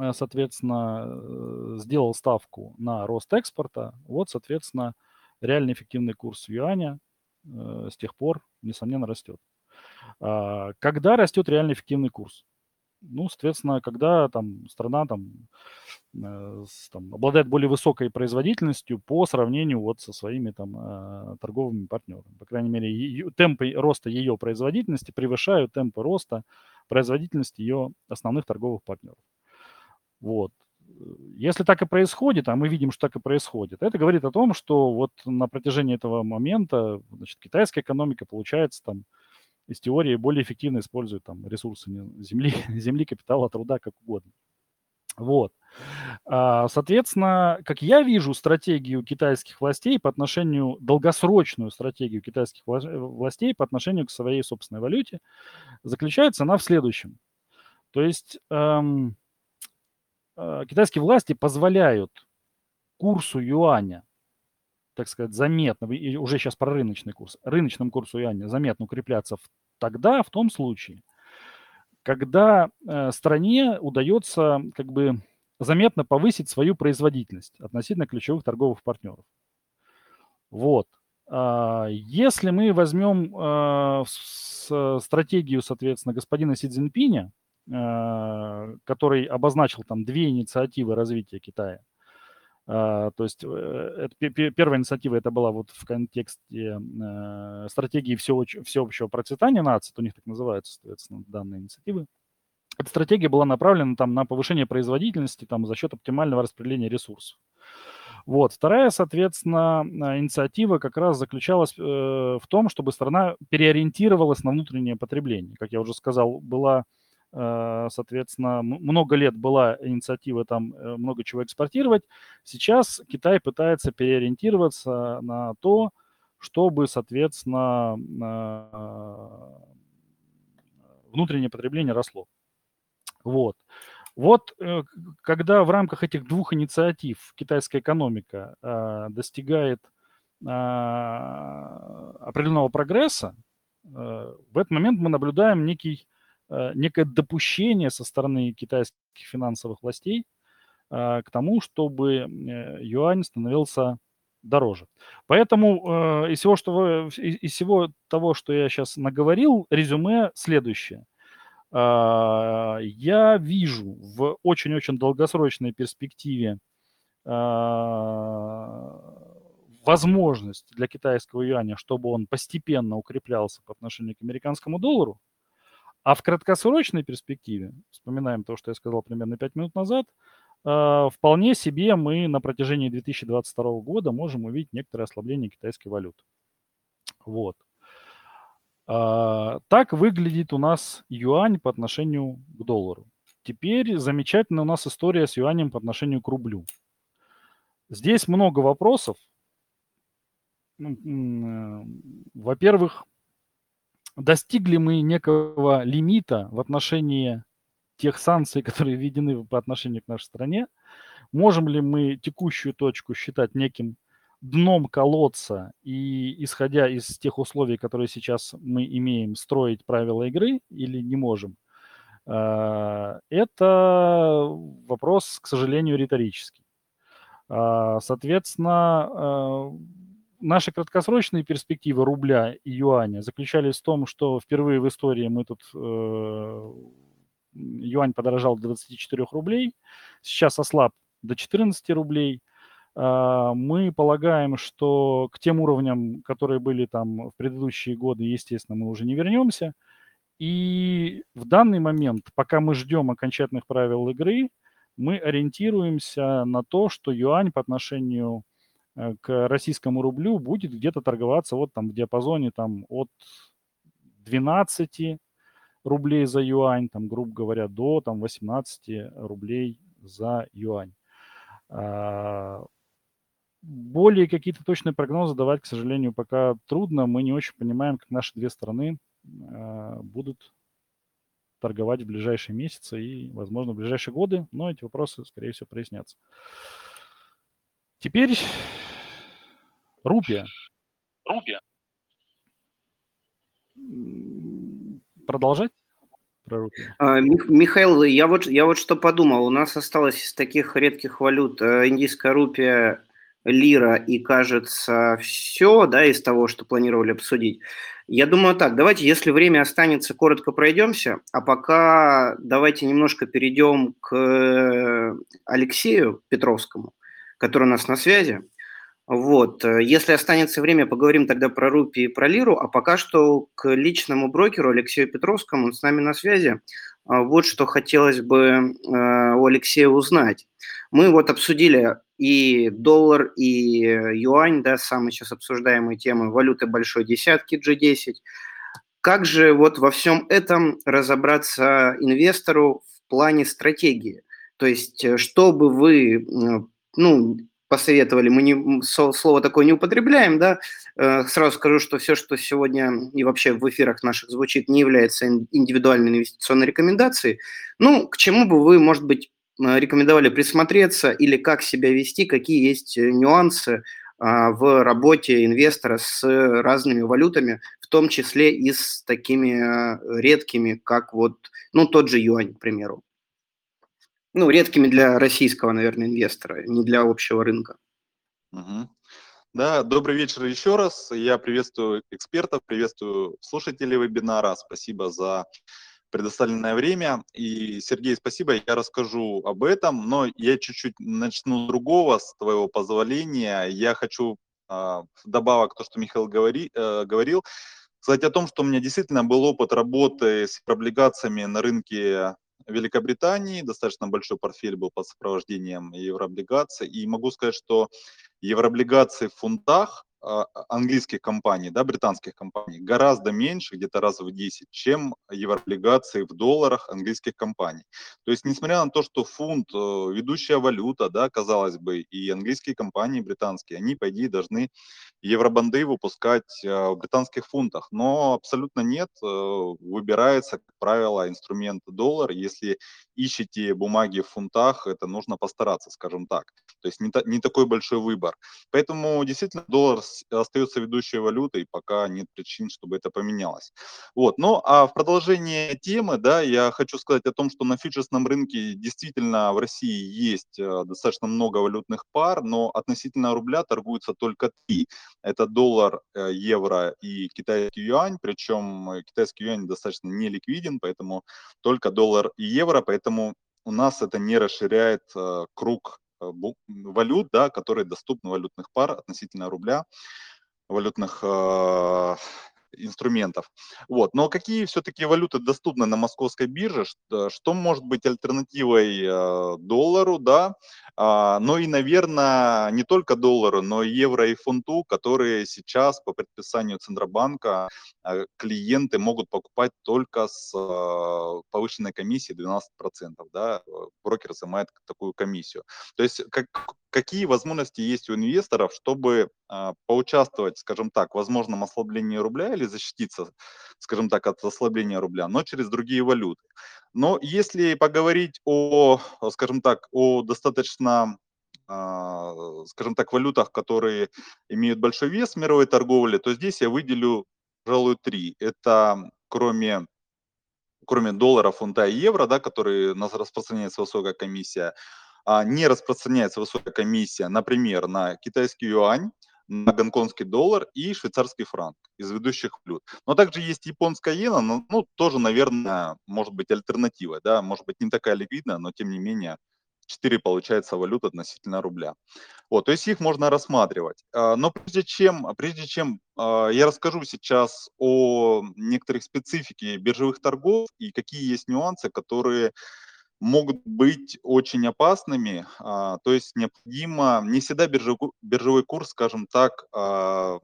э, соответственно, э, сделал ставку на рост экспорта, вот, соответственно, реально эффективный курс юаня с тех пор, несомненно, растет. А, когда растет реально эффективный курс? Ну, соответственно, когда там страна там, э, там, обладает более высокой производительностью по сравнению вот со своими там э, торговыми партнерами. По крайней мере, ее, темпы роста ее производительности превышают темпы роста производительности ее основных торговых партнеров. Вот если так и происходит, а мы видим, что так и происходит, это говорит о том, что вот на протяжении этого момента значит, китайская экономика, получается, там, из теории более эффективно использует там, ресурсы земли, [LAUGHS] земли, капитала, труда, как угодно. Вот. А, соответственно, как я вижу стратегию китайских властей по отношению, долгосрочную стратегию китайских властей по отношению к своей собственной валюте, заключается она в следующем. То есть эм, китайские власти позволяют курсу юаня, так сказать, заметно, и уже сейчас про рыночный курс, рыночному курсу юаня заметно укрепляться в, тогда, в том случае, когда э, стране удается как бы заметно повысить свою производительность относительно ключевых торговых партнеров. Вот. А, если мы возьмем э, стратегию, соответственно, господина Си Цзиньпиня, Э, который обозначил там две инициативы развития Китая. Uh, то есть uh, это, первая инициатива это была вот в контексте стратегии всеобщего, процветания нации, у них так называются, соответственно, данные инициативы. эта стратегия была направлена там, на повышение производительности там, за счет оптимального распределения ресурсов. Вот. Вторая, соответственно, инициатива как раз заключалась э, в том, чтобы страна переориентировалась на внутреннее потребление. Как я уже сказал, была, э, соответственно, много лет была инициатива там э, много чего экспортировать. Сейчас Китай пытается переориентироваться на то, чтобы, соответственно, э, внутреннее потребление росло. Вот. Вот э, когда в рамках этих двух инициатив китайская экономика э, достигает э, определенного прогресса, в этот момент мы наблюдаем некий, некое допущение со стороны китайских финансовых властей к тому, чтобы юань становился дороже. Поэтому из всего, что, из всего того, что я сейчас наговорил, резюме следующее. Я вижу в очень-очень долгосрочной перспективе возможность для китайского юаня, чтобы он постепенно укреплялся по отношению к американскому доллару, а в краткосрочной перспективе, вспоминаем то, что я сказал примерно 5 минут назад, а, вполне себе мы на протяжении 2022 года можем увидеть некоторое ослабление китайской валюты. Вот. А, так выглядит у нас юань по отношению к доллару. Теперь замечательная у нас история с юанем по отношению к рублю. Здесь много вопросов. Ну, э, во-первых, достигли мы некого лимита в отношении тех санкций, [LAUGHS] которые введены по отношению к нашей стране. Можем ли мы текущую точку считать неким дном колодца и исходя из тех условий, которые сейчас мы имеем, строить правила игры или не можем, а, это вопрос, к сожалению, риторический. А, соответственно, а, наши краткосрочные перспективы рубля и юаня заключались в том, что впервые в истории мы тут э, юань подорожал до 24 рублей, сейчас ослаб до 14 рублей – а, мы полагаем, что к тем уровням, которые были там в предыдущие годы, естественно, мы уже не вернемся. И в данный момент, пока мы ждем окончательных правил игры, мы ориентируемся на то, что юань по отношению к российскому рублю будет где-то торговаться вот там в диапазоне там от 12 рублей за юань, там, грубо говоря, до там 18 рублей за юань. А, более какие-то точные прогнозы давать, к сожалению, пока трудно. Мы не очень понимаем, как наши две страны э, будут торговать в ближайшие месяцы и, возможно, в ближайшие годы, но эти вопросы, скорее всего, прояснятся. Теперь рупия. Рупия. Продолжать? Про а, Михаил, я вот, я вот что подумал. У нас осталось из таких редких валют э, индийская рупия лира и, кажется, все, да, из того, что планировали обсудить. Я думаю так, давайте, если время останется, коротко пройдемся, а пока давайте немножко перейдем к Алексею Петровскому, который у нас на связи. Вот. Если останется время, поговорим тогда про рупи и про лиру, а пока что к личному брокеру Алексею Петровскому, он с нами на связи. А вот что хотелось бы э, у Алексея узнать. Мы вот обсудили и доллар, и юань, да, самые сейчас обсуждаемые темы, валюты большой десятки G10. Как же вот во всем этом разобраться инвестору в плане стратегии? То есть, э, что бы вы, ну, посоветовали, мы не, слово такое не употребляем, да, э, сразу скажу, что все, что сегодня и вообще в эфирах наших звучит, не является индивидуальной инвестиционной рекомендацией. Ну, к чему бы вы, может быть, Э, рекомендовали присмотреться или как себя вести, какие есть э, нюансы а, в работе инвестора с разными валютами, в том числе и с такими редкими, как вот, ну, тот же юань, к примеру. Ну, редкими для российского, наверное, инвестора, не для общего рынка. Угу. Да, добрый вечер еще раз. Я приветствую экспертов, приветствую слушателей вебинара. Спасибо за предоставленное время. И, Сергей, спасибо, я расскажу об этом, но я чуть-чуть начну другого, с твоего позволения. Я хочу э, добавок то, что Михаил говори, э, говорил, сказать о том, что у меня действительно был опыт работы с облигациями на рынке Великобритании, достаточно большой портфель был под сопровождением еврооблигаций, и могу сказать, что еврооблигации в фунтах английских компаний, да, британских компаний, гораздо меньше, где-то раз в 10, чем еврооблигации в долларах английских компаний. То есть, несмотря на то, что фунт э, ведущая валюта, да, казалось бы, и английские компании британские, они, по идее, должны евробанды выпускать э, в британских фунтах, но абсолютно нет, э, выбирается, как правило, инструмент доллар. Если ищете бумаги в фунтах, это нужно постараться, скажем так. То есть не, та, не такой большой выбор. Поэтому действительно доллар остается ведущей валютой, пока нет причин, чтобы это поменялось. Вот. Ну а в продолжение темы, да, я хочу сказать о том, что на фьючерсном рынке действительно в России есть э, достаточно много валютных пар, но относительно рубля торгуются только три. Это доллар, э, евро и китайский юань, причем э, китайский юань достаточно не ликвиден, поэтому только доллар и евро, поэтому у нас это не расширяет круг Э, валют, да, которые доступны валютных пар относительно рубля, валютных э, инструментов. Вот. Но какие все-таки валюты доступны на московской бирже? Что, что может быть альтернативой э, доллару, да? А, но и, наверное, не только доллару, но и евро и фунту, которые сейчас по предписанию Центробанка э, клиенты могут покупать только с э, повышенной комиссией 12%. Да? Брокер взимает такую комиссию. То есть как, какие возможности есть у инвесторов, чтобы поучаствовать, скажем так, в возможном ослаблении рубля или защититься, скажем так, от ослабления рубля, но через другие валюты. Но если поговорить о, скажем так, о достаточно а, скажем так, валютах, которые имеют большой вес в мировой торговле, то здесь я выделю, пожалуй, три. Это кроме кроме доллара, фунта и евро, да, которые нас распространяется высокая комиссия, а, не распространяется высокая комиссия, например, на китайский юань, на гонконгский доллар и швейцарский франк из ведущих валют. Но также есть японская иена, но, ну, тоже, наверное, может быть альтернатива, да, может быть не такая ликвидная, но тем не менее 4 получается валют относительно рубля. Вот, то есть их можно рассматривать. А, но прежде чем, прежде чем а, я расскажу сейчас о некоторых специфике биржевых торгов и какие есть нюансы, которые могут быть очень опасными. А, то есть необходимо, не всегда биржевой, биржевой курс, скажем так, а,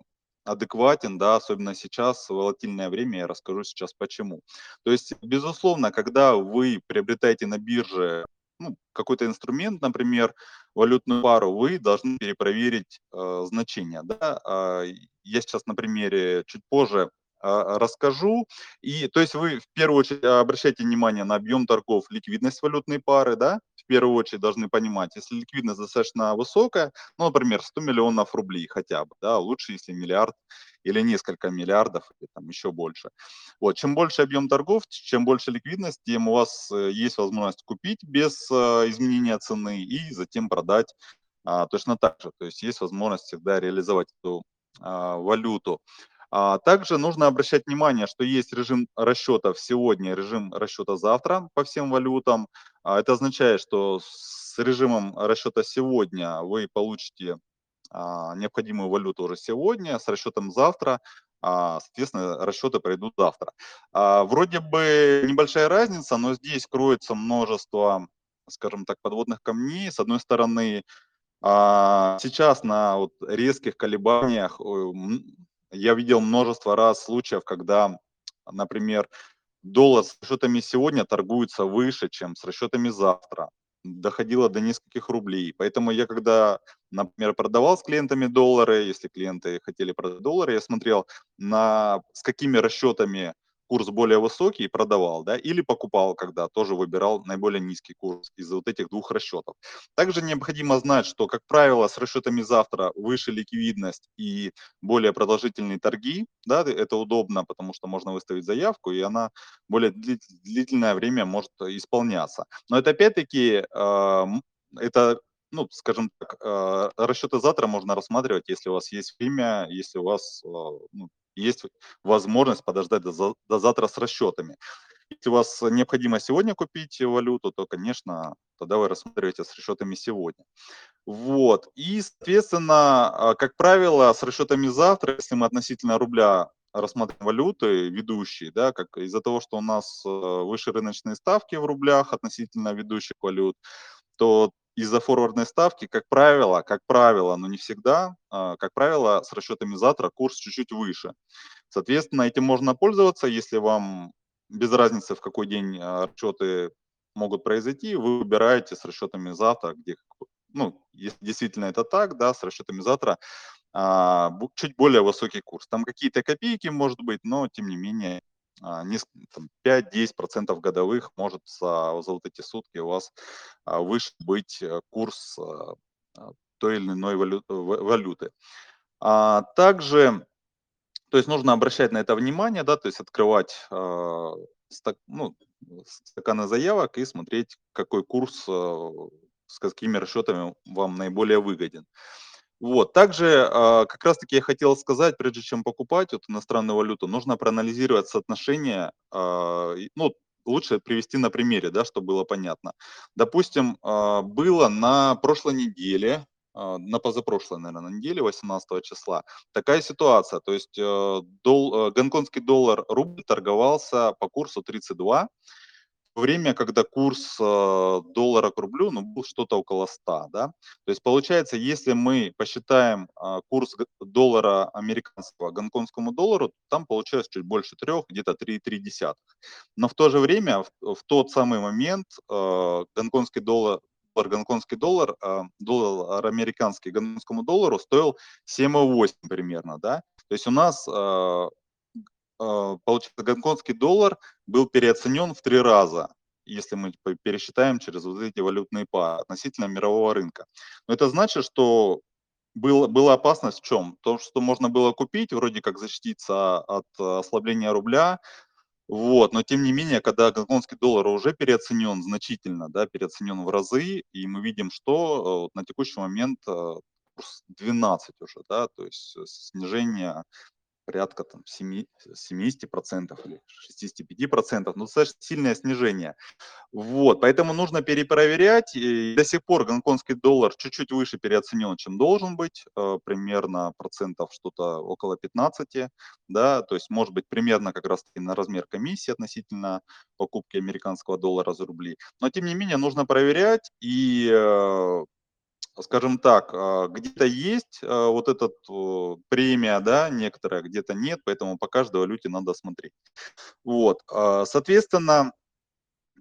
адекватен, да, особенно сейчас, в волатильное время, я расскажу сейчас почему. То есть, безусловно, когда вы приобретаете на бирже ну, какой-то инструмент, например, валютную пару, вы должны перепроверить э, значение. Да? Я сейчас на примере чуть позже расскажу. И, то есть вы в первую очередь обращайте внимание на объем торгов, ликвидность валютной пары, да, в первую очередь должны понимать, если ликвидность достаточно высокая, ну, например, 100 миллионов рублей хотя бы, да, лучше, если миллиард или несколько миллиардов, или там еще больше. Вот, чем больше объем торгов, чем больше ликвидность, тем у вас э, есть возможность купить без э, изменения цены и затем продать а, точно так же. То есть есть возможность всегда реализовать эту а, валюту. А также нужно обращать внимание, что есть режим расчетов сегодня, режим расчета завтра по всем валютам. А это означает, что с режимом расчета сегодня вы получите а, необходимую валюту уже сегодня, с расчетом завтра соответственно, расчеты пройдут завтра. Вроде бы небольшая разница, но здесь кроется множество, скажем так, подводных камней. С одной стороны, сейчас на вот резких колебаниях я видел множество раз случаев, когда, например, доллар с расчетами сегодня торгуется выше, чем с расчетами завтра. Доходило до нескольких рублей. Поэтому я когда, например, продавал с клиентами доллары, если клиенты хотели продать доллары, я смотрел, на, с какими расчетами курс более высокий и продавал, да, или покупал, когда тоже выбирал наиболее низкий курс из вот этих двух расчетов. Также необходимо знать, что, как правило, с расчетами завтра выше ликвидность и более продолжительные торги, да, это удобно, потому что можно выставить заявку, и она более длительное время может исполняться. Но это опять-таки, э, это ну, скажем так, э, расчеты завтра можно рассматривать, если у вас есть время, если у вас э, ну, есть возможность подождать до, до завтра с расчетами. Если у вас необходимо сегодня купить валюту, то, конечно, тогда вы рассматриваете с расчетами сегодня. Вот. И, соответственно, как правило, с расчетами завтра, если мы относительно рубля рассматриваем валюты ведущие, да, как из-за того, что у нас выше рыночные ставки в рублях относительно ведущих валют, то из-за форвардной ставки, как правило, как правило, но не всегда, а, как правило, с расчетами завтра курс чуть-чуть выше. Соответственно, этим можно пользоваться, если вам без разницы, в какой день а, расчеты могут произойти, вы выбираете с расчетами завтра, где, ну, если действительно это так, да, с расчетами завтра а, чуть более высокий курс. Там какие-то копейки, может быть, но тем не менее 5-10% годовых может за, за вот эти сутки у вас а, выше быть э, курс а, а, той или иной валюты. А также, то есть нужно обращать на это внимание, да, то есть открывать стак, ну, стаканы заявок и смотреть, какой курс с какими расчетами вам наиболее выгоден. Вот. Также а, как раз-таки я хотел сказать, прежде чем покупать вот иностранную валюту, нужно проанализировать соотношение, а, ну, лучше привести на примере, да, чтобы было понятно. Допустим, а, было на прошлой неделе, на позапрошлой, наверное, неделе, 18 числа, такая ситуация. То есть э, дол, э, гонконгский доллар рубль торговался по курсу 32, время, когда курс э, доллара к рублю ну, был что-то около 100. Да? То есть получается, если мы посчитаем э, курс доллара американского гонконгскому доллару, там получается чуть больше 3, где-то 3,3. Но в то же время, в, в тот самый момент э, гонконгский доллар гонконгский доллар, доллар американский гонконгскому доллару стоил 7,8 примерно, да. То есть у нас получается, гонконгский доллар был переоценен в три раза, если мы пересчитаем через вот эти валютные пары относительно мирового рынка. Но это значит, что был, была опасность в чем? То, что можно было купить, вроде как защититься от ослабления рубля, вот, но тем не менее, когда гонконгский доллар уже переоценен значительно, да, переоценен в разы, и мы видим, что вот, на текущий момент э, курс 12 уже, да, то есть снижение порядка там 7, 70% или 65%, ну, достаточно сильное снижение. Вот, поэтому нужно перепроверять. И до сих пор гонконгский доллар чуть-чуть выше переоценен, чем должен быть, э, примерно процентов что-то около 15, да, то есть может быть примерно как раз на размер комиссии относительно покупки американского доллара за рубли. Но тем не менее нужно проверять и э, скажем так, а, где-то есть а, вот этот премия, да, некоторая, где-то нет, поэтому по каждой валюте надо смотреть. Вот, а, соответственно,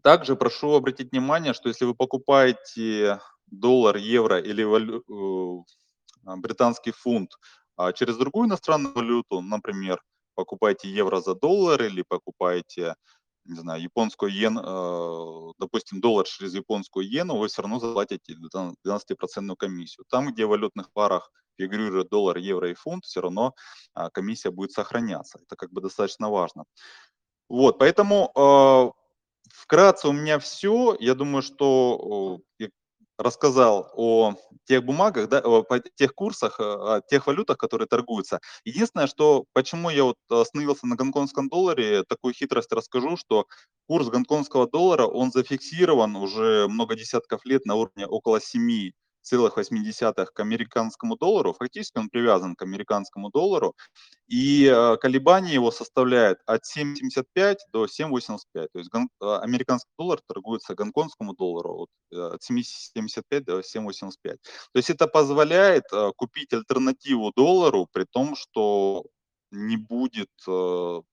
также прошу обратить внимание, что если вы покупаете доллар, евро или валю... британский фунт через другую иностранную валюту, например, покупаете евро за доллар или покупаете не знаю, японскую йен, э, допустим, доллар через японскую иену, вы все равно заплатите 12% комиссию. Там, где в валютных парах фигурирует доллар, евро и фунт, все равно а, комиссия будет сохраняться. Это как бы достаточно важно. Вот, поэтому э, вкратце у меня все. Я думаю, что рассказал о тех бумагах, да, о тех курсах, э, о тех валютах, которые торгуются. Единственное, что почему я вот остановился на гонконгском долларе, такую хитрость расскажу, что курс гонконгского доллара, он зафиксирован уже много десятков лет на уровне около 7 0,8 к американскому доллару, фактически он привязан к американскому доллару, и э, колебания его составляют от 7,75 до 7,85. То есть э, американский доллар торгуется гонконгскому доллару э, от 7,75 до 7,85. То есть это позволяет купить альтернативу доллару, при том, что не будет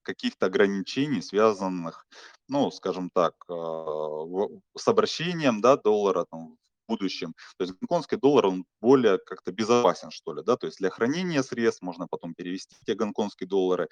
каких-то ограничений, связанных, ну, скажем так, с обращением да, доллара там, будущем. То есть гонконгский доллар, он более как-то безопасен, что ли, да, то есть для хранения средств можно потом перевести те гонконгские доллары,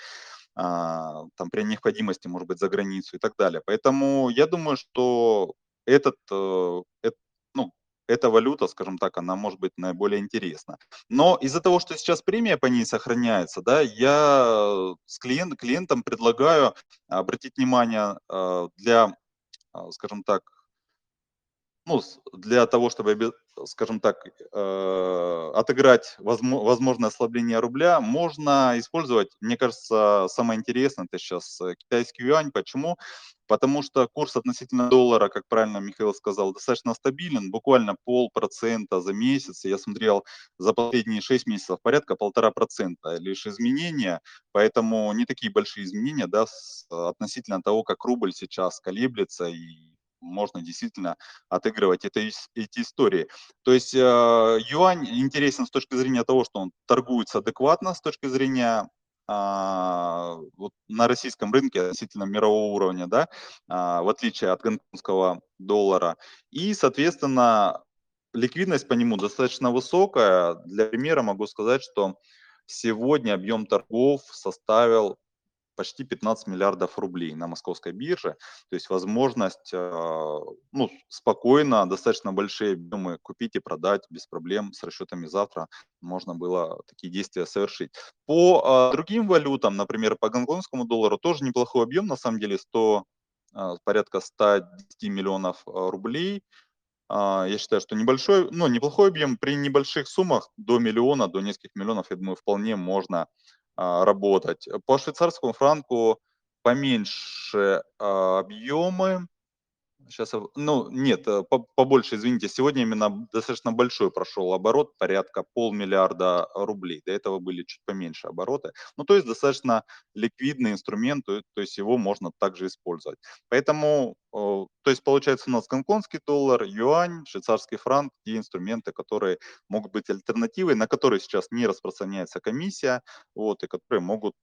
а, там при необходимости, может быть, за границу и так далее. Поэтому я думаю, что этот, э, это, ну, эта валюта, скажем так, она может быть наиболее интересна. Но из-за того, что сейчас премия по ней сохраняется, да, я с клиент, клиентам предлагаю обратить внимание э, для, э, скажем так, ну, для того, чтобы, скажем так, э, отыграть возможное ослабление рубля, можно использовать, мне кажется, самое интересное, это сейчас э, китайский юань. Почему? Потому что курс относительно доллара, как правильно Михаил сказал, достаточно стабилен, буквально полпроцента за месяц. Я смотрел за последние 6 месяцев порядка полтора процента лишь изменения, поэтому не такие большие изменения да, относительно того, как рубль сейчас колеблется и можно действительно отыгрывать это, эти истории. То есть э, юань интересен с точки зрения того, что он торгуется адекватно, с точки зрения а, вот на российском рынке относительно мирового уровня, да, а, в отличие от гонконгского доллара. И, соответственно, ликвидность по нему достаточно высокая. Для примера могу сказать, что сегодня объем торгов составил почти 15 миллиардов рублей на московской бирже. То есть возможность а, ну, спокойно, достаточно большие объемы купить и продать без проблем с расчетами завтра можно было такие действия совершить. По а, другим валютам, например, по гонконгскому доллару тоже неплохой объем, на самом деле 100, а, порядка 110 миллионов рублей. Я считаю, что небольшой, ну, неплохой объем при небольших суммах до миллиона, до нескольких миллионов, я думаю, вполне можно работать. По швейцарскому франку поменьше а, объемы, Сейчас, ну, нет, э, побольше, извините, сегодня именно достаточно большой прошел оборот, порядка полмиллиарда рублей. До этого были чуть поменьше обороты. Ну, то есть достаточно ликвидный инструмент, то есть его можно также использовать. Поэтому, то есть получается у нас гонконгский доллар, юань, швейцарский франк, те инструменты, которые могут быть альтернативой, на которые сейчас не распространяется комиссия, вот, и которые могут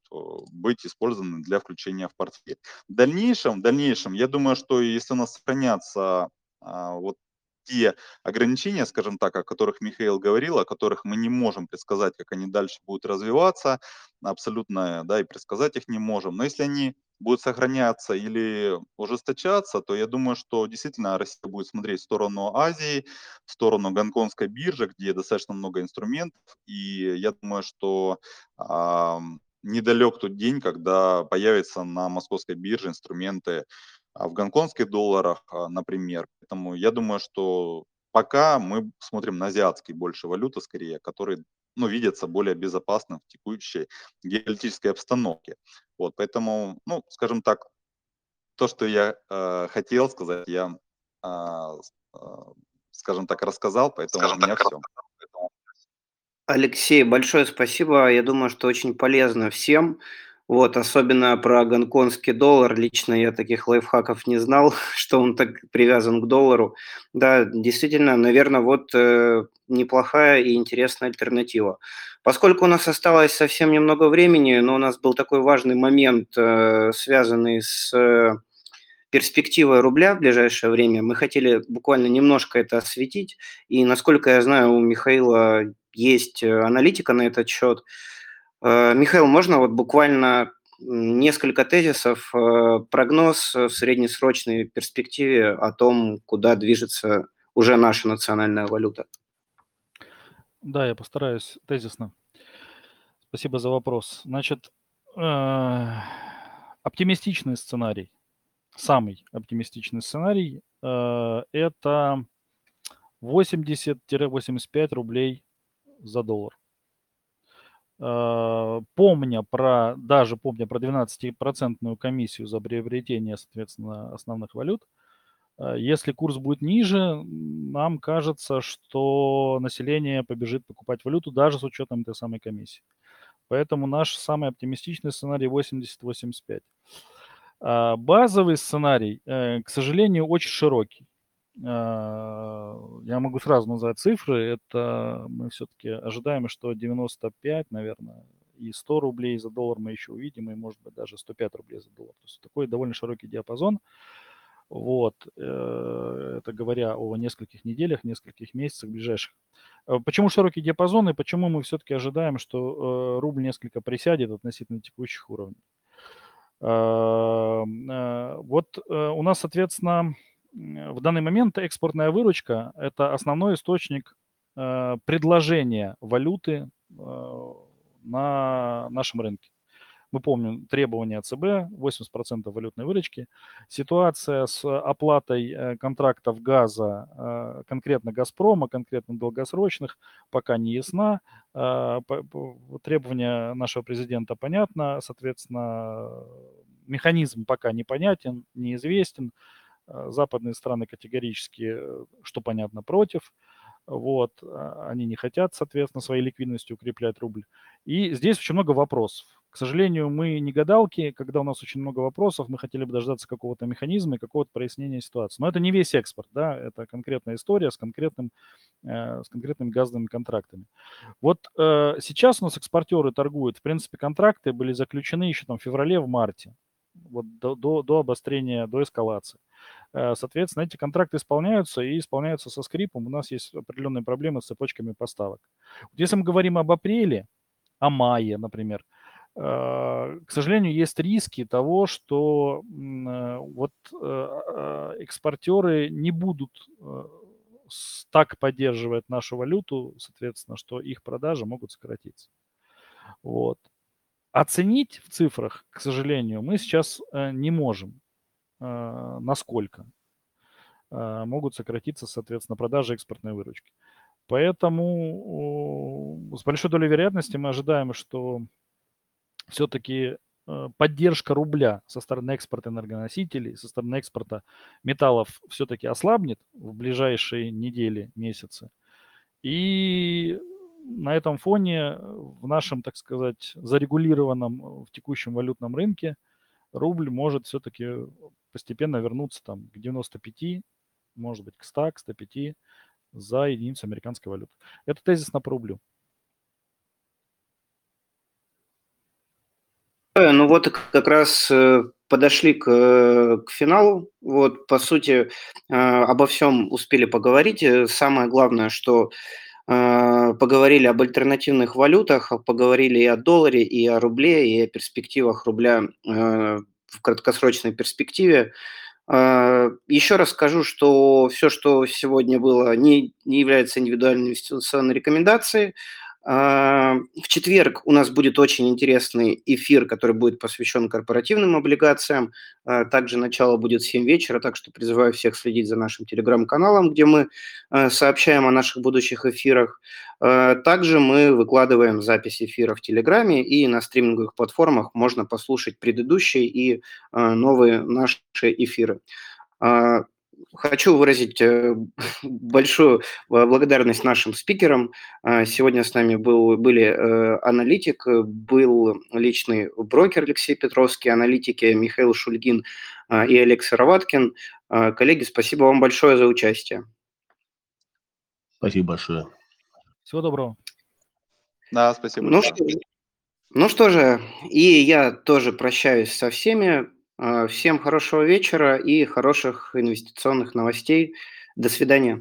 быть использованы для включения в портфель. В дальнейшем, в дальнейшем, я думаю, что если у нас сохранятся а, вот те ограничения, скажем так, о которых Михаил говорил, о которых мы не можем предсказать, как они дальше будут развиваться, абсолютно, да, и предсказать их не можем. Но если они будут сохраняться или ужесточаться, то я думаю, что действительно Россия будет смотреть в сторону Азии, в сторону гонконгской биржи, где достаточно много инструментов, и я думаю, что э, недалек тот день, когда появятся на московской бирже инструменты а, в гонконгских долларах, а, например. Поэтому я думаю, что пока мы смотрим на азиатские больше валюты, скорее, которые ну, видятся более безопасным в текущей геополитической обстановке. Вот, поэтому, ну, скажем так, то, что я э, хотел сказать, я, э, э, скажем так, рассказал, поэтому скажем у меня так, все. Алексей, большое спасибо. Я думаю, что очень полезно всем. Вот, особенно про гонконгский доллар. Лично я таких лайфхаков не знал, [LAUGHS] что он так привязан к доллару. Да, действительно, наверное, вот э, неплохая и интересная альтернатива. Поскольку у нас осталось совсем немного времени, но у нас был такой важный момент, э, связанный с э, перспективой рубля в ближайшее время, мы хотели буквально немножко это осветить. И, насколько я знаю, у Михаила есть э, аналитика на этот счет. Михаил, можно вот буквально несколько тезисов, э, прогноз в среднесрочной перспективе о том, куда движется уже наша национальная валюта? Да, я постараюсь тезисно. Спасибо за вопрос. Значит, э, оптимистичный сценарий, самый оптимистичный сценарий, это 80-85 рублей за доллар. Э, помня про, даже помня про 12% комиссию за приобретение, соответственно, основных валют, э, если курс будет ниже, нам кажется, что население побежит покупать валюту даже с учетом этой самой комиссии. Поэтому наш самый оптимистичный сценарий 80-85. А базовый сценарий, э, к сожалению, очень широкий. А, я могу сразу назвать цифры. Это мы все-таки ожидаем, что 95, наверное, и 100 рублей за доллар мы еще увидим, и, может быть, даже 105 рублей за доллар. То есть такой довольно широкий диапазон. Вот, э, это говоря о нескольких неделях, нескольких месяцах ближайших. А почему широкий диапазон и почему мы все-таки ожидаем, что э, рубль несколько присядет относительно текущих уровней? А, вот э, у нас, соответственно, в данный момент экспортная выручка – это основной источник э, предложения валюты э, на нашем рынке. Мы помним требования ЦБ, 80% валютной выручки. Ситуация с оплатой э, контрактов газа, конкретно «Газпрома», конкретно долгосрочных, пока не ясна. Требования нашего президента понятно, соответственно, механизм пока непонятен, неизвестен. Западные страны категорически, что понятно, против. Вот, а, они не хотят, соответственно, своей ликвидностью укреплять рубль. И здесь очень много вопросов. К сожалению, мы не гадалки, когда у нас очень много вопросов, мы хотели бы дождаться какого-то механизма и какого-то прояснения ситуации. Но это не весь экспорт, да, это конкретная история с, конкретным, э, с конкретными газовыми контрактами. Вот э, сейчас у нас экспортеры торгуют, в принципе, контракты были заключены еще там в феврале, в марте, вот до, до, до обострения, до эскалации. Э, соответственно, эти контракты исполняются и исполняются со скрипом. У нас есть определенные проблемы с цепочками поставок. Если мы говорим об апреле, о мае, например, э, к сожалению, есть риски того, что э, вот экспортеры не будут так поддерживать нашу валюту, соответственно, что их продажи могут сократиться. Вот. Оценить в цифрах, к сожалению, мы сейчас не можем. А, насколько а, могут сократиться, соответственно, продажи экспортной выручки. Поэтому с большой долей вероятности мы ожидаем, что все-таки поддержка рубля со стороны экспорта энергоносителей, со стороны экспорта металлов все-таки ослабнет в ближайшие недели, месяцы. И на этом фоне в нашем, так сказать, зарегулированном в текущем валютном рынке рубль может все-таки постепенно вернуться там к 95, может быть, к 100, к 105 за единицу американской валюты. Это тезис на рублю. Э, ну вот как раз э, подошли к, э, к финалу. Вот, по сути, обо всем успели поговорить. Самое главное, что поговорили об альтернативных валютах, поговорили и о долларе, и о рубле, и о перспективах рубля в краткосрочной перспективе. А, Еще раз скажу, что все, что сегодня было, не, не является индивидуальной инвестиционной рекомендацией. А, в четверг у нас будет очень интересный эфир, который будет посвящен корпоративным облигациям. А, также начало будет в 7 вечера, так что призываю всех следить за нашим телеграм-каналом, где мы а, сообщаем о наших будущих эфирах. Также мы выкладываем запись эфира в Телеграме и на стриминговых платформах можно послушать предыдущие и новые наши эфиры. Хочу выразить э, большую благодарность нашим спикерам. А, сегодня с нами был, были э, аналитик, был личный брокер Алексей Петровский, аналитики Михаил Шульгин а, и Алекс Раваткин. А, коллеги, спасибо вам большое за участие. Спасибо большое. Всего доброго. Да, спасибо. Ну что, ну что же, и я тоже прощаюсь со всеми. Всем хорошего вечера и хороших инвестиционных новостей. До свидания.